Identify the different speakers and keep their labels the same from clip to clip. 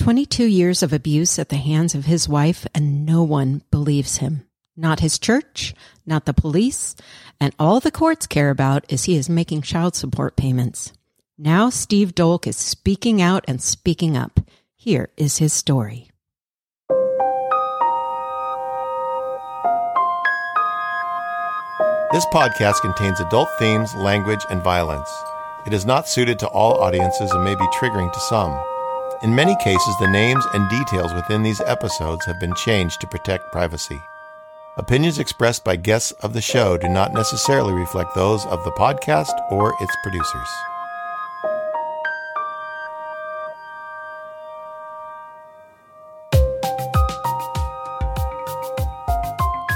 Speaker 1: 22 years of abuse at the hands of his wife, and no one believes him. Not his church, not the police, and all the courts care about is he is making child support payments. Now Steve Dolk is speaking out and speaking up. Here is his story.
Speaker 2: This podcast contains adult themes, language, and violence. It is not suited to all audiences and may be triggering to some. In many cases, the names and details within these episodes have been changed to protect privacy. Opinions expressed by guests of the show do not necessarily reflect those of the podcast or its producers.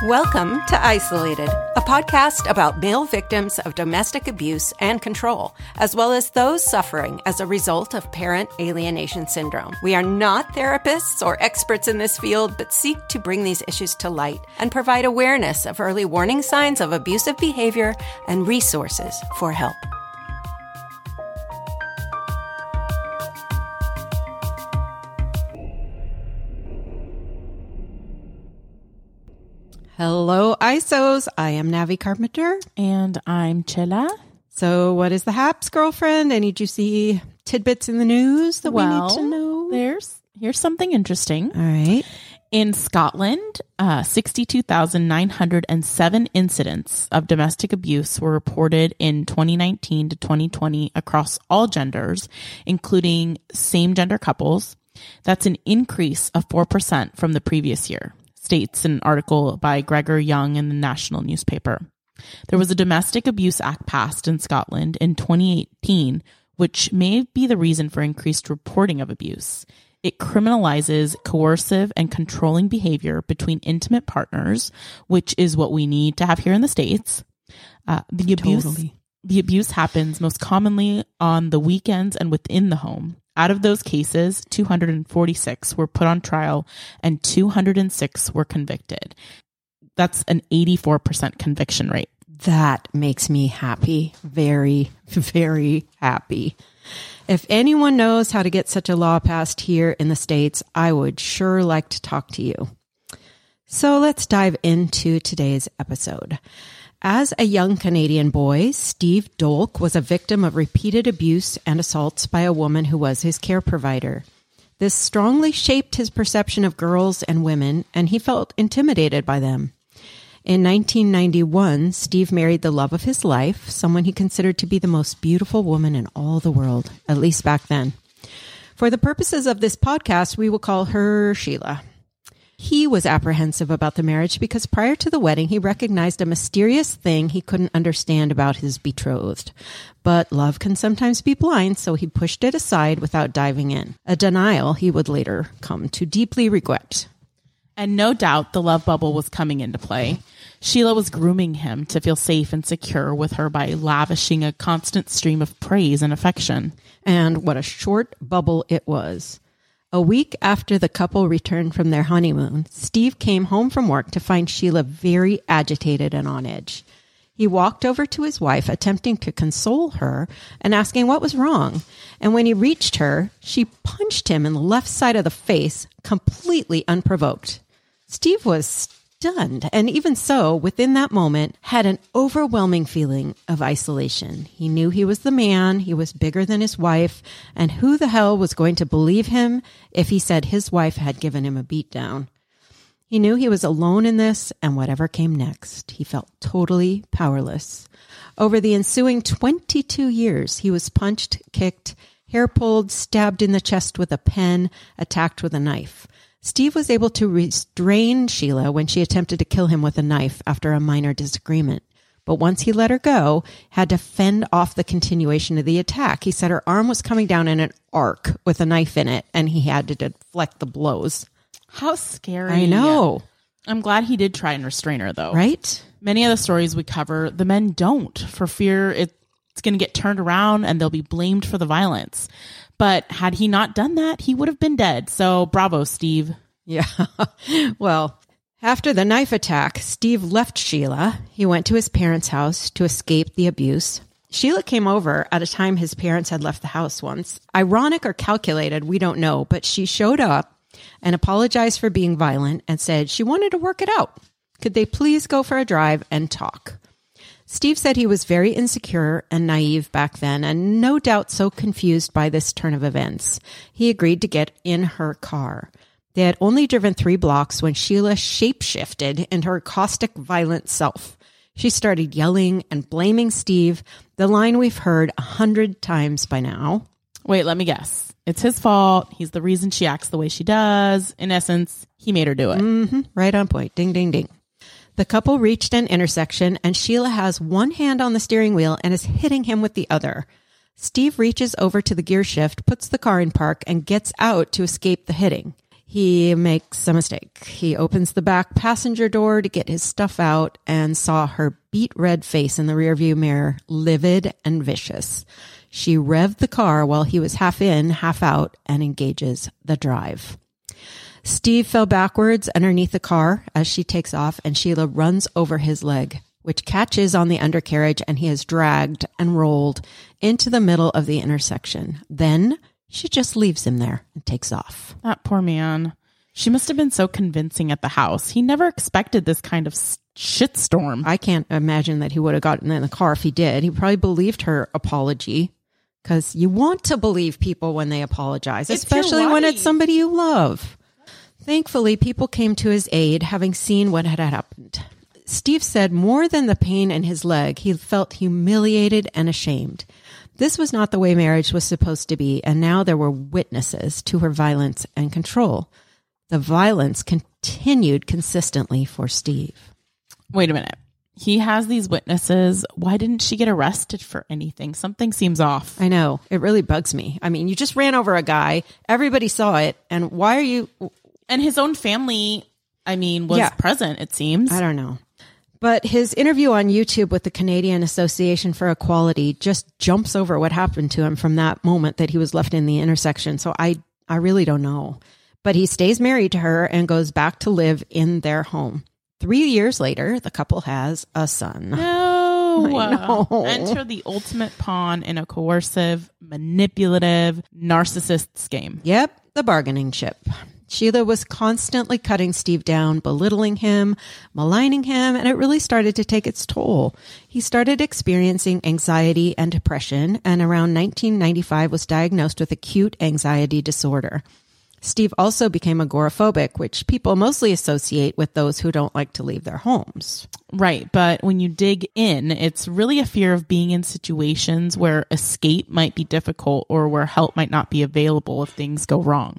Speaker 3: Welcome to Isolated, a podcast about male victims of domestic abuse and control, as well as those suffering as a result of parent alienation syndrome. We are not therapists or experts in this field, but seek to bring these issues to light and provide awareness of early warning signs of abusive behavior and resources for help.
Speaker 1: Hello, ISOs. I am Navi Carpenter.
Speaker 4: And I'm Chilla.
Speaker 1: So, what is the haps, girlfriend? Any juicy tidbits in the news that we need to know?
Speaker 4: There's here's something interesting.
Speaker 1: All right.
Speaker 4: In Scotland, uh, 62,907 incidents of domestic abuse were reported in 2019 to 2020 across all genders, including same gender couples. That's an increase of 4% from the previous year states an article by Gregor Young in the national newspaper. There was a Domestic Abuse Act passed in Scotland in 2018, which may be the reason for increased reporting of abuse. It criminalizes coercive and controlling behavior between intimate partners, which is what we need to have here in the States. Uh, the abuse,
Speaker 1: Totally.
Speaker 4: the abuse happens most commonly on the weekends and within the home. Out of those cases, 246 were put on trial and 206 were convicted. That's an 84% conviction rate.
Speaker 1: That makes me happy. Very, very happy. If anyone knows how to get such a law passed here in the States, I would sure like to talk to you. So let's dive into today's episode. As a young Canadian boy, Steve Dolk was a victim of repeated abuse and assaults by a woman who was his care provider. This strongly shaped his perception of girls and women, and he felt intimidated by them. In 1991, Steve married the love of his life, someone he considered to be the most beautiful woman in all the world, at least back then. For the purposes of this podcast, we will call her Sheila. He was apprehensive about the marriage because prior to the wedding, he recognized a mysterious thing he couldn't understand about his betrothed. But love can sometimes be blind, so he pushed it aside without diving in. A denial he would later come to deeply regret.
Speaker 4: And no doubt the love bubble was coming into play. Sheila was grooming him to feel safe and secure with her by lavishing a constant stream of praise and affection.
Speaker 1: And what a short bubble it was. A week after the couple returned from their honeymoon, Steve came home from work to find Sheila very agitated and on edge. He walked over to his wife, attempting to console her and asking what was wrong. And when he reached her, she punched him in the left side of the face, completely unprovoked. Steve was stunned, and even so, within that moment, had an overwhelming feeling of isolation. He knew he was the man, he was bigger than his wife, and who the hell was going to believe him if he said his wife had given him a beatdown? He knew he was alone in this, and whatever came next, he felt totally powerless. Over the ensuing 22 years, he was punched, kicked, hair pulled, stabbed in the chest with a pen, attacked with a knife. Steve was able to restrain Sheila when she attempted to kill him with a knife after a minor disagreement. But once he let her go, had to fend off the continuation of the attack. He said her arm was coming down in an arc with a knife in it, and he had to deflect the blows.
Speaker 4: How scary.
Speaker 1: I know,
Speaker 4: I'm glad he did try and restrain her, though.
Speaker 1: right?
Speaker 4: Many of the stories we cover, the men don't for fear it's going to get turned around and they'll be blamed for the violence. But had he not done that, he would have been dead. So bravo, Steve.
Speaker 1: Yeah. well, after the knife attack, Steve left Sheila. He went to his parents' house to escape the abuse. Sheila came over at a time his parents had left the house once. Ironic or calculated, we don't know, but she showed up and apologized for being violent and said she wanted to work it out. Could they please go for a drive and talk? Steve said he was very insecure and naive back then, and no doubt so confused by this turn of events. He agreed to get in her car. They had only driven three blocks when Sheila shapeshifted into her caustic, violent self. She started yelling and blaming Steve, the line we've heard a hundred times by now.
Speaker 4: Wait, let me guess. It's his fault. He's the reason she acts the way she does. In essence, he made her do it.
Speaker 1: Mm-hmm. Right on point. Ding, ding, ding. The couple reached an intersection, and Sheila has one hand on the steering wheel and is hitting him with the other. Steve reaches over to the gear shift, puts the car in park, and gets out to escape the hitting. He makes a mistake. He opens the back passenger door to get his stuff out and saw her beet red face in the rearview mirror, livid and vicious. She revved the car while he was half in, half out, and engages the drive. Steve fell backwards underneath the car as she takes off, and Sheila runs over his leg, which catches on the undercarriage, and he is dragged and rolled into the middle of the intersection. Then she just leaves him there and takes off.
Speaker 4: That poor man. She must have been so convincing at the house. He never expected this kind of shitstorm.
Speaker 1: I can't imagine that he would have gotten in the car if he did. He probably believed her apology because you want to believe people when they apologize,
Speaker 4: It's
Speaker 1: especially when it's somebody you love. Thankfully, people came to his aid, having seen what had happened. Steve said more than the pain in his leg, he felt humiliated and ashamed. This was not the way marriage was supposed to be, and now there were witnesses to her violence and control. The violence continued consistently for Steve.
Speaker 4: Wait a minute. He has these witnesses. Why didn't she get arrested for anything? Something seems off.
Speaker 1: I know. It really bugs me. I mean, you just ran over a guy, everybody saw it, and why are you
Speaker 4: And his own family, I mean, was
Speaker 1: Yeah.
Speaker 4: present, it seems.
Speaker 1: I don't know. But his interview on YouTube with the Canadian Association for Equality just jumps over what happened to him from that moment that he was left in the intersection. So I I really don't know. But he stays married to her and goes back to live in their home. 3 years later, the couple has a son.
Speaker 4: No. Enter the ultimate pawn in a coercive, manipulative, narcissist's game.
Speaker 1: Yep, the bargaining chip. Sheila was constantly cutting Steve down, belittling him, maligning him, and it really started to take its toll. He started experiencing anxiety and depression, and around 1995 was diagnosed with acute anxiety disorder. Steve also became agoraphobic, which people mostly associate with those who don't like to leave their homes.
Speaker 4: Right. But when you dig in, it's really a fear of being in situations where escape might be difficult or where help might not be available if things go wrong.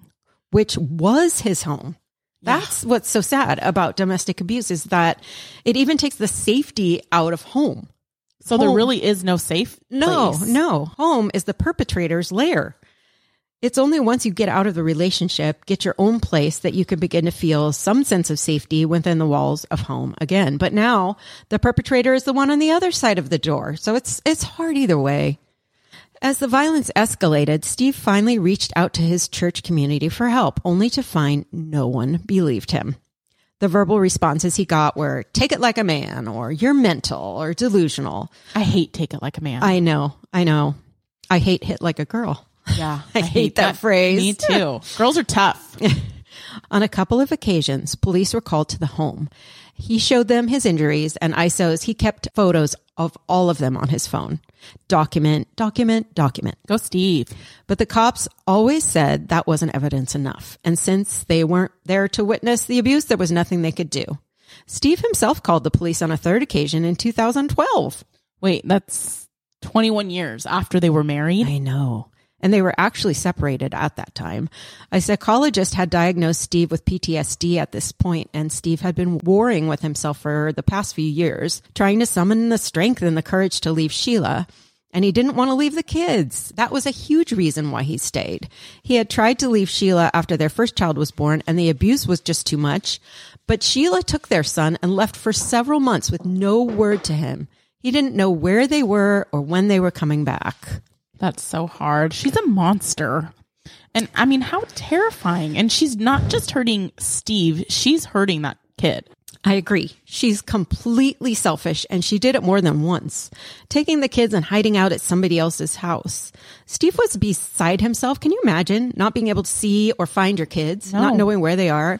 Speaker 1: Which was his home. That's what's so sad about domestic abuse is that it even takes the safety out of home.
Speaker 4: So there really is no safe
Speaker 1: No,
Speaker 4: place.
Speaker 1: no. Home is the perpetrator's lair. It's only once you get out of the relationship, get your own place, that you can begin to feel some sense of safety within the walls of home again. But now the perpetrator is the one on the other side of the door. So it's, it's hard either way. As the violence escalated, Steve finally reached out to his church community for help, only to find no one believed him. The verbal responses he got were, take it like a man, or you're mental, or delusional.
Speaker 4: I hate take it like a man.
Speaker 1: I know, I know. I hate hit like a girl.
Speaker 4: yeah.
Speaker 1: I hate that phrase.
Speaker 4: Me too. Girls are tough.
Speaker 1: On a couple of occasions, police were called to the home. He showed them his injuries and ISOs. He kept photos of all of them on his phone. Document, document, document.
Speaker 4: Go Steve.
Speaker 1: But the cops always said that wasn't evidence enough. And since they weren't there to witness the abuse, there was nothing they could do. Steve himself called the police on a third occasion in 2012.
Speaker 4: Wait, that's 21 years after they were married.
Speaker 1: I know. And they were actually separated at that time. A psychologist had diagnosed Steve with PTSD at this point, and Steve had been warring with himself for the past few years, trying to summon the strength and the courage to leave Sheila. And he didn't want to leave the kids. That was a huge reason why he stayed. He had tried to leave Sheila after their first child was born, and the abuse was just too much. But Sheila took their son and left for several months with no word to him. He didn't know where they were or when they were coming back.
Speaker 4: That's so hard. She's a monster. And I mean, how terrifying. And she's not just hurting Steve, she's hurting that kid.
Speaker 1: I agree. She's completely selfish and she did it more than once, taking the kids and hiding out at somebody else's house. Steve was beside himself. Can you imagine not being able to see or find your kids,
Speaker 4: No.
Speaker 1: not knowing where they are?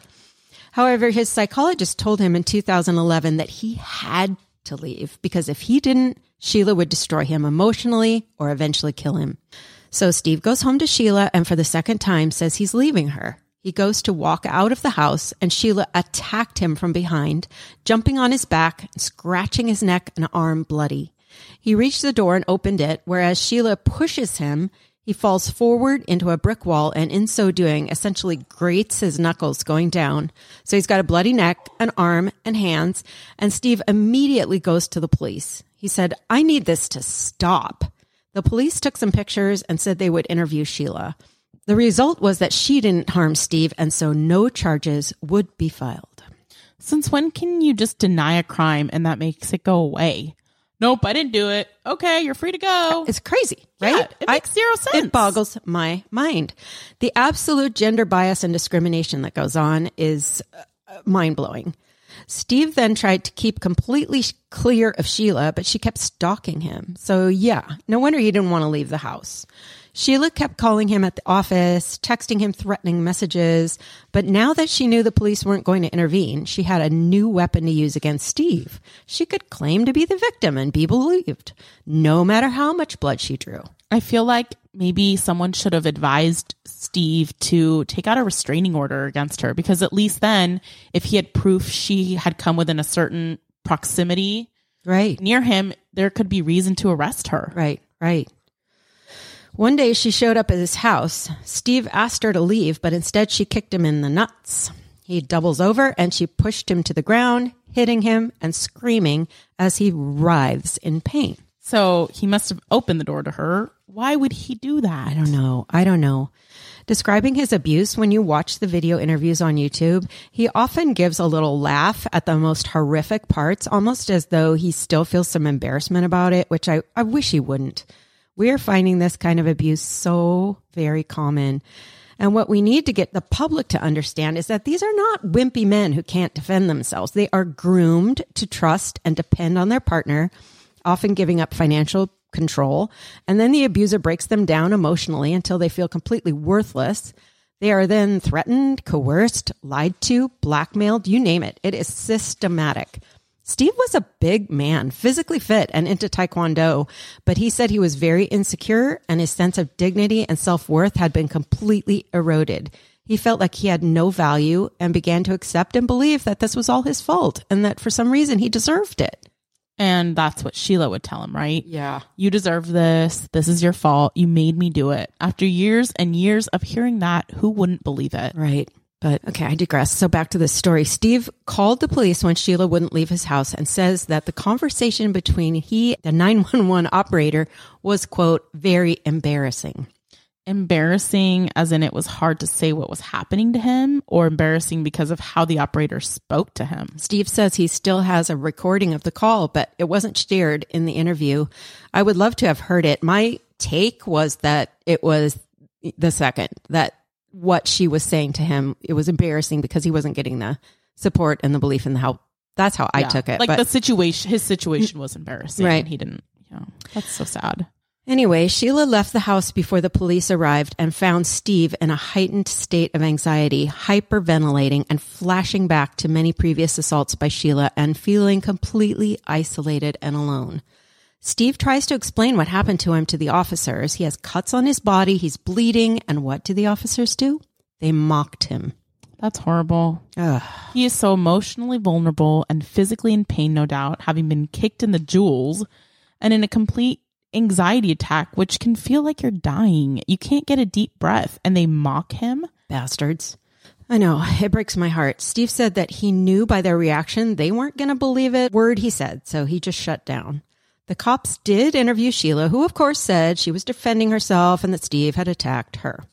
Speaker 1: However, his psychologist told him in 2011 that he had to leave because if he didn't, Sheila would destroy him emotionally or eventually kill him. So Steve goes home to Sheila and for the second time says he's leaving her. He goes to walk out of the house and Sheila attacked him from behind, jumping on his back, and scratching his neck and arm bloody. He reached the door and opened it, whereas Sheila pushes him. He falls forward into a brick wall and in so doing essentially grates his knuckles going down. So he's got a bloody neck, an arm and hands. And Steve immediately goes to the police. He said, I need this to stop. The police took some pictures and said they would interview Sheila. The result was that she didn't harm Steve, and so no charges would be filed.
Speaker 4: Since when can you just deny a crime and that makes it go away? Nope, I didn't do it. Okay, you're free to go.
Speaker 1: It's crazy,
Speaker 4: Yeah,
Speaker 1: right?
Speaker 4: it makes zero sense.
Speaker 1: It boggles my mind. The absolute gender bias and discrimination that goes on is uh, uh, mind blowing. Steve then tried to keep completely clear of Sheila, but she kept stalking him. So, yeah, no wonder he didn't want to leave the house. Sheila kept calling him at the office, texting him threatening messages. But now that she knew the police weren't going to intervene, she had a new weapon to use against Steve. She could claim to be the victim and be believed, no matter how much blood she drew.
Speaker 4: I feel like maybe someone should have advised Steve to take out a restraining order against her because at least then, if he had proof she had come within a certain proximity
Speaker 1: Right.
Speaker 4: near him, there could be reason to arrest her.
Speaker 1: Right, right. One day she showed up at his house. Steve asked her to leave, but instead she kicked him in the nuts. He doubles over and she pushed him to the ground, hitting him and screaming as he writhes in pain.
Speaker 4: So he must have opened the door to her. Why would he do that?
Speaker 1: I don't know. I don't know. Describing his abuse, when you watch the video interviews on YouTube, he often gives a little laugh at the most horrific parts, almost as though he still feels some embarrassment about it, which I, I wish he wouldn't. We're finding this kind of abuse so very common. And what we need to get the public to understand is that these are not wimpy men who can't defend themselves. They are groomed to trust and depend on their partner, often giving up financial control. And then the abuser breaks them down emotionally until they feel completely worthless. They are then threatened, coerced, lied to, blackmailed, you name it. It is systematic. Steve was a big man, physically fit and into Taekwondo, but he said he was very insecure and his sense of dignity and self worth had been completely eroded. He felt like he had no value and began to accept and believe that this was all his fault and that for some reason he deserved it.
Speaker 4: And that's what Sheila would tell him, right?
Speaker 1: Yeah.
Speaker 4: You deserve this. This is your fault. You made me do it. After years and years of hearing that, who wouldn't believe it?
Speaker 1: Right. But okay, I digress. So back to this story. Steve called the police when Sheila wouldn't leave his house and says that the conversation between he, the 911 operator, was quote, very embarrassing.
Speaker 4: Embarrassing, as in it was hard to say what was happening to him, or embarrassing because of how the operator spoke to him.
Speaker 1: Steve says he still has a recording of the call, but it wasn't shared in the interview. I would love to have heard it. My take was that it was the second, that what she was saying to him, it was embarrassing because he wasn't getting the support and the belief and the help. That's how I
Speaker 4: Yeah.
Speaker 1: took it.
Speaker 4: Like
Speaker 1: but-
Speaker 4: the situation, his situation was embarrassing.
Speaker 1: Right.
Speaker 4: And he didn't, you know, that's so sad.
Speaker 1: Anyway, Sheila left the house before the police arrived and found Steve in a heightened state of anxiety, hyperventilating and flashing back to many previous assaults by Sheila and feeling completely isolated and alone. Steve tries to explain what happened to him to the officers. He has cuts on his body, he's bleeding, and what do the officers do? They mocked him.
Speaker 4: That's horrible.
Speaker 1: Ugh.
Speaker 4: He is so emotionally vulnerable and physically in pain, no doubt, having been kicked in the jewels and in a complete anxiety attack, which can feel like you're dying. You can't get a deep breath, and they mock him.
Speaker 1: Bastards. I know, it breaks my heart. Steve said that he knew by their reaction they weren't going to believe it. Word he said, so he just shut down. The cops did interview Sheila, who of course said she was defending herself and that Steve had attacked her.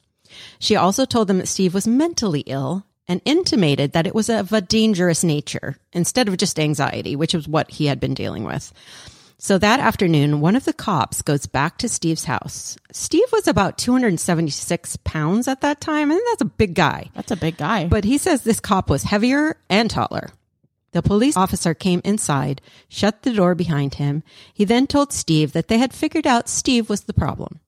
Speaker 1: She also told them that Steve was mentally ill and intimated that it was of a dangerous nature instead of just anxiety, which was what he had been dealing with. So that afternoon, one of the cops goes back to Steve's house. Steve was about 276 pounds at that time, and that's a big guy.
Speaker 4: That's a big guy.
Speaker 1: But he says this cop was heavier and taller. The police officer came inside, shut the door behind him. He then told Steve that they had figured out Steve was the problem.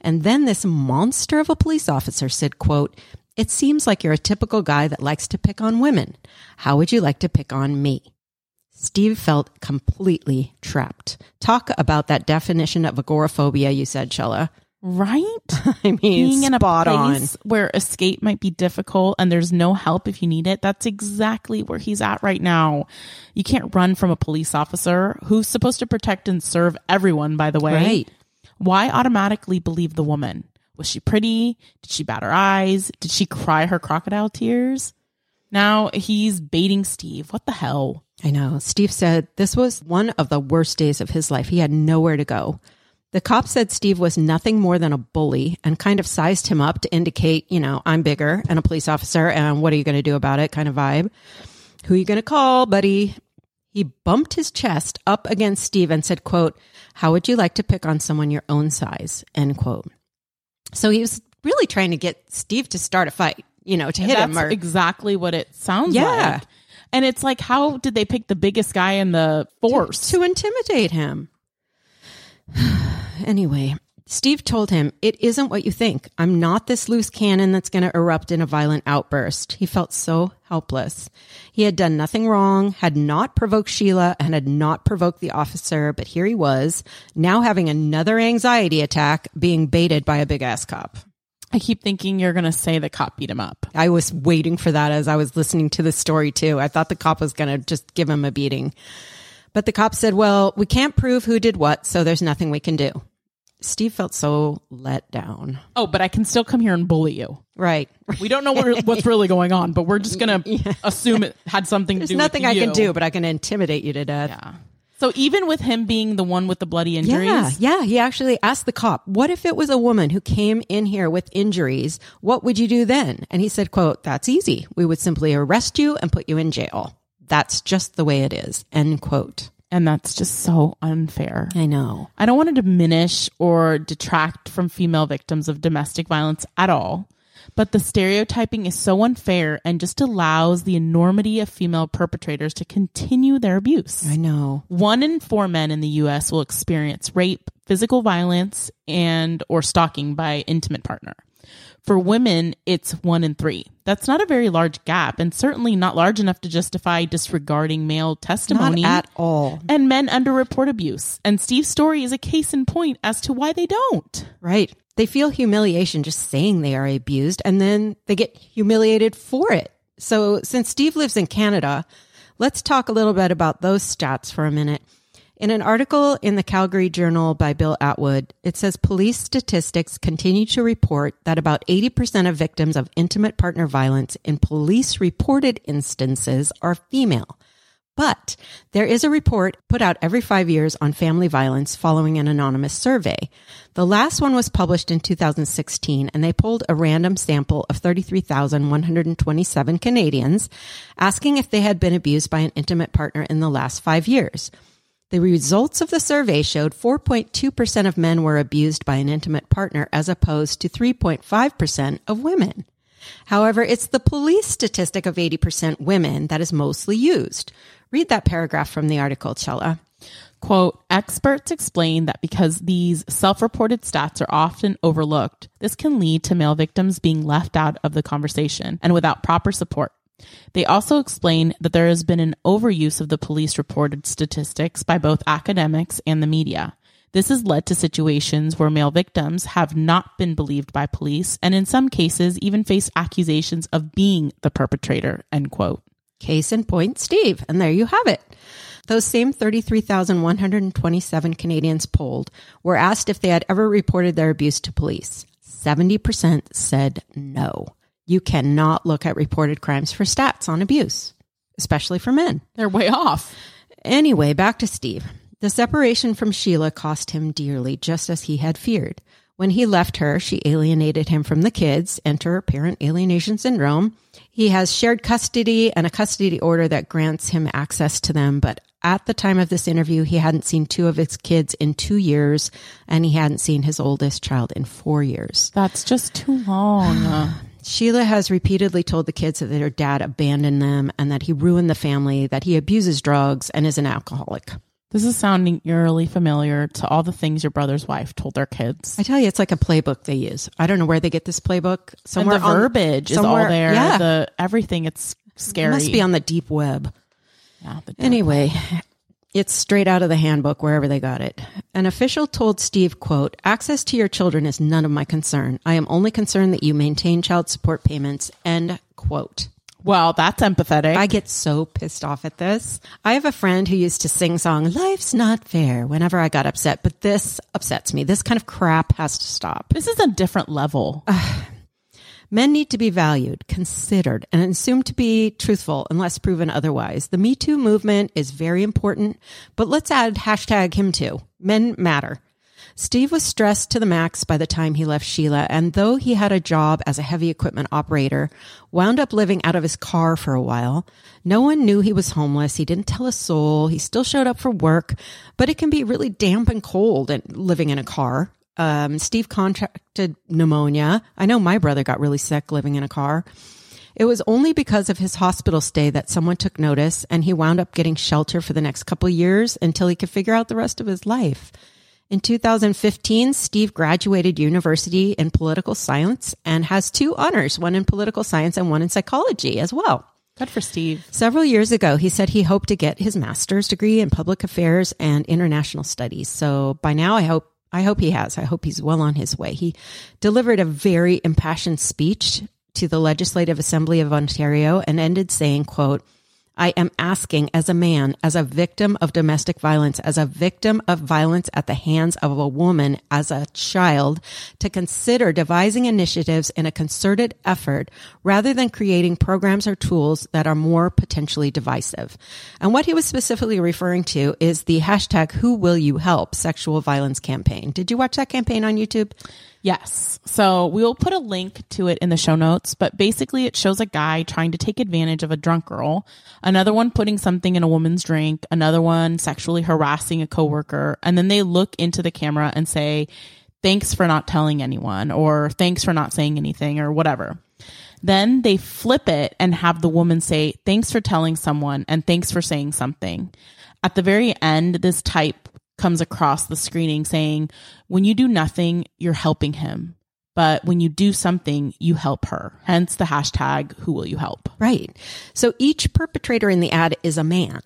Speaker 1: And then this monster of a police officer said, quote, it seems like you're a typical guy that likes to pick on women. How would you like to pick on me? Steve felt completely trapped. Talk about that definition of agoraphobia you said, Chella.
Speaker 4: Right?
Speaker 1: I mean,
Speaker 4: Being in a place
Speaker 1: on.
Speaker 4: where escape might be difficult and there's no help if you need it. That's exactly where he's at right now. You can't run from a police officer who's supposed to protect and serve everyone, by the way.
Speaker 1: Right.
Speaker 4: Why automatically believe the woman? Was she pretty? Did she bat her eyes? Did she cry her crocodile tears? Now he's baiting Steve. What the hell?
Speaker 1: I know. Steve said this was one of the worst days of his life. He had nowhere to go. The cop said Steve was nothing more than a bully and kind of sized him up to indicate, you know, I'm bigger and a police officer and what are you going to do about it kind of vibe. Who are you going to call, buddy? He bumped his chest up against Steve and said, quote, how would you like to pick on someone your own size? End quote. So he was really trying to get Steve to start a fight, you know, to hit
Speaker 4: That's
Speaker 1: him or
Speaker 4: exactly what it sounds
Speaker 1: Yeah.
Speaker 4: like. And it's like, how did they pick the biggest guy in the force?
Speaker 1: to intimidate him. anyway, Steve told him, It isn't what you think. I'm not this loose cannon that's going to erupt in a violent outburst. He felt so helpless. He had done nothing wrong, had not provoked Sheila, and had not provoked the officer, but here he was, now having another anxiety attack, being baited by a big ass cop.
Speaker 4: I keep thinking you're going to say the cop beat him up.
Speaker 1: I was waiting for that as I was listening to the story too. I thought the cop was going to just give him a beating. But the cop said, well, we can't prove who did what, so there's nothing we can do. Steve felt so let down.
Speaker 4: Oh, but I can still come here and bully you.
Speaker 1: Right.
Speaker 4: We don't know what, what's really going on, but we're just going to assume it had something to
Speaker 1: There's
Speaker 4: do
Speaker 1: nothing I can do, but I can intimidate you to death.
Speaker 4: Yeah. So even with him being the one with the bloody injuries,
Speaker 1: Yeah, yeah. He actually asked the cop, "What if it was a woman who came in here with injuries? What would you do then?" And he said, "Quote: That's easy. We would simply arrest you and put you in jail. That's just the way it is." End quote.
Speaker 4: And that's just so unfair.
Speaker 1: I know.
Speaker 4: I don't want to diminish or detract from female victims of domestic violence at all, but the stereotyping is so unfair and just allows the enormity of female perpetrators to continue their abuse.
Speaker 1: I know.
Speaker 4: One in four men in the US will experience rape, physical violence, and or stalking by intimate partner. For women, it's one in three. That's not a very large gap and certainly not large enough to justify disregarding male
Speaker 1: Not
Speaker 4: testimony
Speaker 1: at all.
Speaker 4: and men underreport abuse. And Steve's story is a case in point as to why they don't.
Speaker 1: Right. They feel humiliation just saying they are abused and then they get humiliated for it. So since Steve lives in Canada, let's talk a little bit about those stats for a minute. In an article in the Calgary Journal by Bill Atwood, it says police statistics continue to report that about 80% of victims of intimate partner violence in police reported instances are female. But there is a report put out every five years on family violence following an anonymous survey. The last one was published in 2016 and they pulled a random sample of 33,127 Canadians asking if they had been abused by an intimate partner in the last five years. The results of the survey showed 4.2% of men were abused by an intimate partner as opposed to 3.5% of women. However, it's the police statistic of 80% women that is mostly used. Read that paragraph from the article, Chella.
Speaker 4: Quote, experts explain that because these self reported stats are often overlooked, this can lead to male victims being left out of the conversation and without proper support. They also explain that there has been an overuse of the police reported statistics by both academics and the media. This has led to situations where male victims have not been believed by police and in some cases even face accusations of being the perpetrator, end quote.
Speaker 1: Case in point, Steve. And there you have it. Those same 33,127 Canadians polled were asked if they had ever reported their abuse to police. 70% said no. You cannot look at reported crimes for stats on abuse, especially for men.
Speaker 4: They're way off.
Speaker 1: Anyway, back to Steve. The separation from Sheila cost him dearly, just as he had feared. When he left her, she alienated him from the kids. Enter parent alienation syndrome. He has shared custody and a custody order that grants him access to them. But at the time of this interview, he hadn't seen two of his kids in two years, and he hadn't seen his oldest child in four years.
Speaker 4: That's just too long.
Speaker 1: Uh, Sheila has repeatedly told the kids that their dad abandoned them and that he ruined the family, that he abuses drugs and is an alcoholic.
Speaker 4: This is sounding eerily familiar to all the things your brother's wife told their kids.
Speaker 1: I tell you, it's like a playbook they use. I don't know where they get this playbook. Somewhere
Speaker 4: and the
Speaker 1: on-
Speaker 4: verbiage is all there.
Speaker 1: Yeah,
Speaker 4: The everything. It's scary.
Speaker 1: must be on the deep web.
Speaker 4: Yeah, the
Speaker 1: Anyway, it's straight out of the handbook wherever they got it. An official told Steve, quote, access to your children is none of my concern. I am only concerned that you maintain child support payments, end quote.
Speaker 4: Well, that's empathetic.
Speaker 1: I get so pissed off at this. I have a friend who used to sing song, Life's Not Fair, whenever I got upset, but this upsets me. This kind of crap has to stop.
Speaker 4: this is a different level.
Speaker 1: Men need to be valued, considered, and assumed to be truthful unless proven otherwise. The Me Too movement is very important, but let's add hashtag him too. Men matter. Steve was stressed to the max by the time he left Sheila, and though he had a job as a heavy equipment operator, wound up living out of his car for a while. No one knew he was homeless. He didn't tell a soul. He still showed up for work, but it can be really damp and cold and living in a car. Um, Steve contracted pneumonia. I know my brother got really sick living in a car. It was only because of his hospital stay that someone took notice and he wound up getting shelter for the next couple years until he could figure out the rest of his life. In 2015, Steve graduated university in political science and has two honors, one in political science and one in psychology as well.
Speaker 4: Good for Steve.
Speaker 1: Several years ago, he said he hoped to get his master's degree in public affairs and international studies. So by now, I hope I hope he has. I hope he's well on his way. He delivered a very impassioned speech to the Legislative Assembly of Ontario and ended saying, quote, I am asking as a man, as a victim of domestic violence, as a victim of violence at the hands of a woman, as a child, to consider devising initiatives in a concerted effort rather than creating programs or tools that are more potentially divisive. And what he was specifically referring to is the hashtag Who Will You Help sexual violence campaign. Did you watch that campaign on YouTube?
Speaker 4: Yes. So we will put a link to it in the show notes, but basically it shows a guy trying to take advantage of a drunk girl, another one putting something in a woman's drink, another one sexually harassing a coworker, and then they look into the camera and say, thanks for not telling anyone or thanks for not saying anything or whatever. Then they flip it and have the woman say, thanks for telling someone and thanks for saying something. At the very end, this type comes across the screening saying, when you do nothing, you're helping him. But when you do something, you help her. Hence the hashtag, who will you help?
Speaker 1: Right. So each perpetrator in the ad is a man.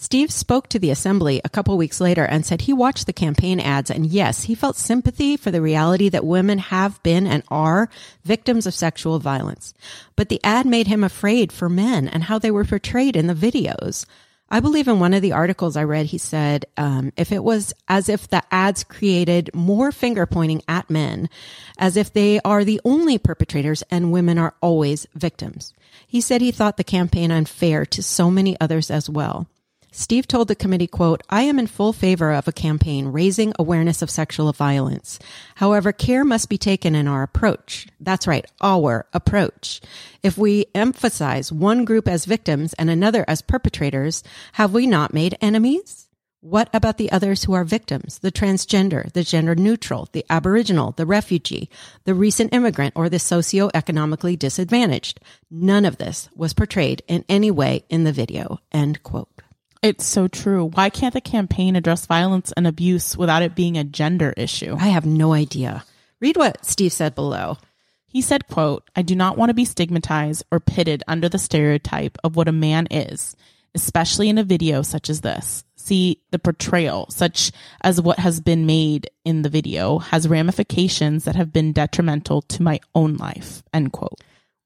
Speaker 1: Steve spoke to the assembly a couple weeks later and said he watched the campaign ads and yes, he felt sympathy for the reality that women have been and are victims of sexual violence. But the ad made him afraid for men and how they were portrayed in the videos. I believe in one of the articles I read, he said, um, if it was as if the ads created more finger pointing at men, as if they are the only perpetrators and women are always victims. He said he thought the campaign unfair to so many others as well. Steve told the committee, quote, I am in full favor of a campaign raising awareness of sexual violence. However, care must be taken in our approach. That's right, our approach. If we emphasize one group as victims and another as perpetrators, have we not made enemies? What about the others who are victims? The transgender, the gender neutral, the aboriginal, the refugee, the recent immigrant, or the socioeconomically disadvantaged? None of this was portrayed in any way in the video. End quote.
Speaker 4: It's so true. Why can't the campaign address violence and abuse without it being a gender issue?
Speaker 1: I have no idea. Read what Steve said below.
Speaker 4: He said, quote, I do not want to be stigmatized or pitted under the stereotype of what a man is, especially in a video such as this. See, the portrayal, such as what has been made in the video, has ramifications that have been detrimental to my own life, end quote.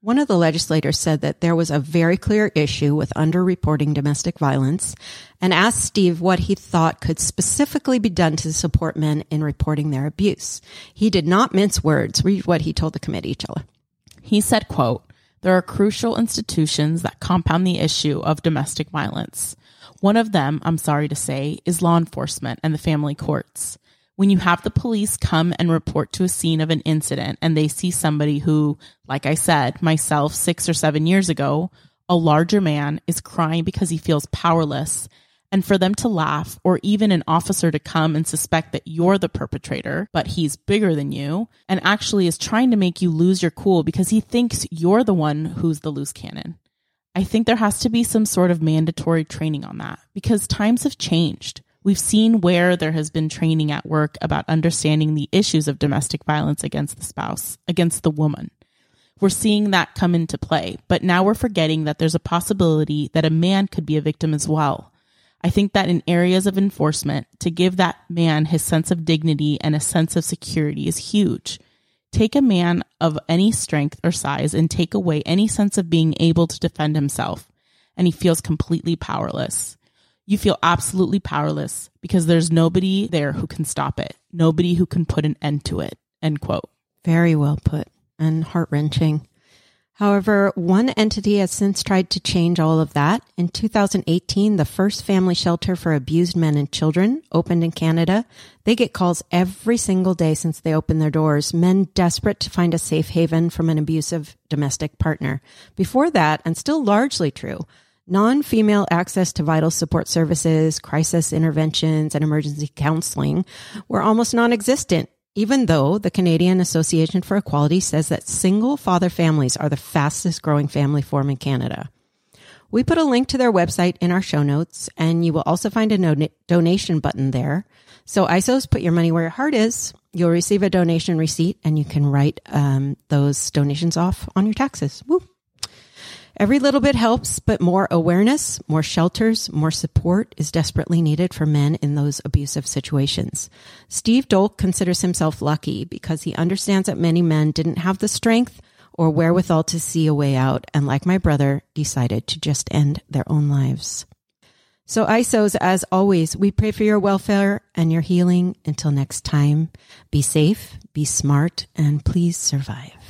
Speaker 1: One of the legislators said that there was a very clear issue with underreporting domestic violence and asked Steve what he thought could specifically be done to support men in reporting their abuse. He did not mince words. Read what he told the committee.
Speaker 4: He said, quote, there are crucial institutions that compound the issue of domestic violence. One of them, I'm sorry to say, is law enforcement and the family courts. When you have the police come and report to a scene of an incident and they see somebody who, like I said, myself six or seven years ago, a larger man is crying because he feels powerless And for them to laugh, or even an officer to come and suspect that you're the perpetrator, but he's bigger than you, and actually is trying to make you lose your cool because he thinks you're the one who's the loose cannon. I think there has to be some sort of mandatory training on that because times have changed. We've seen where there has been training at work about understanding the issues of domestic violence against the spouse, against the woman. We're seeing that come into play, but now we're forgetting that there's a possibility that a man could be a victim as well. I think that in areas of enforcement, to give that man his sense of dignity and a sense of security is huge. Take a man of any strength or size and take away any sense of being able to defend himself, and he feels completely powerless. You feel absolutely powerless because there's nobody there who can stop it, nobody who can put an end to it. End quote.
Speaker 1: Very well put and heart wrenching. However, one entity has since tried to change all of that. In 2018, the first family shelter for abused men and children opened in Canada. They get calls every single day since they opened their doors, men desperate to find a safe haven from an abusive domestic partner. Before that, and still largely true, non female access to vital support services, crisis interventions, and emergency counseling were almost non existent even though the Canadian Association for Equality says that single father families are the fastest growing family form in Canada. We put a link to their website in our show notes, and you will also find a don- donation button there. So, ISOs, put your money where your heart is. You'll receive a donation receipt, and you can write um, those donations off on your taxes. Woo! Every little bit helps, but more awareness, more shelters, more support is desperately needed for men in those abusive situations. Steve Dolk considers himself lucky because he understands that many men didn't have the strength or wherewithal to see a way out, and like my brother, decided to just end their own lives. So, ISOs, as always, we pray for your welfare and your healing. Until next time, be safe, be smart, and please survive.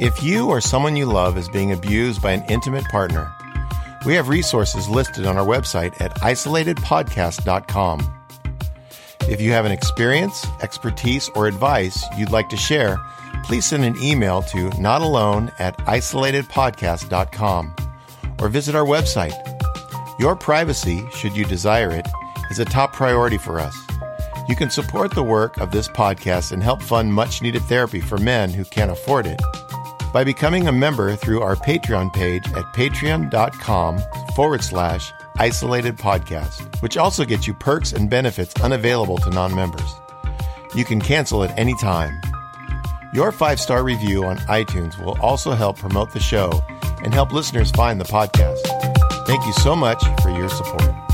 Speaker 2: If you or someone you love is being abused by an intimate partner, we have resources listed on our website at isolatedpodcast.com. If you have an experience, expertise, or advice you'd like to share, please send an email to notalone at isolatedpodcast.com or visit our website. Your privacy, should you desire it, is a top priority for us. You can support the work of this podcast and help fund much needed therapy for men who can't afford it by becoming a member through our Patreon page at patreon.com forward slash isolated podcast, which also gets you perks and benefits unavailable to non members. You can cancel at any time. Your five star review on iTunes will also help promote the show and help listeners find the podcast. Thank you so much for your support.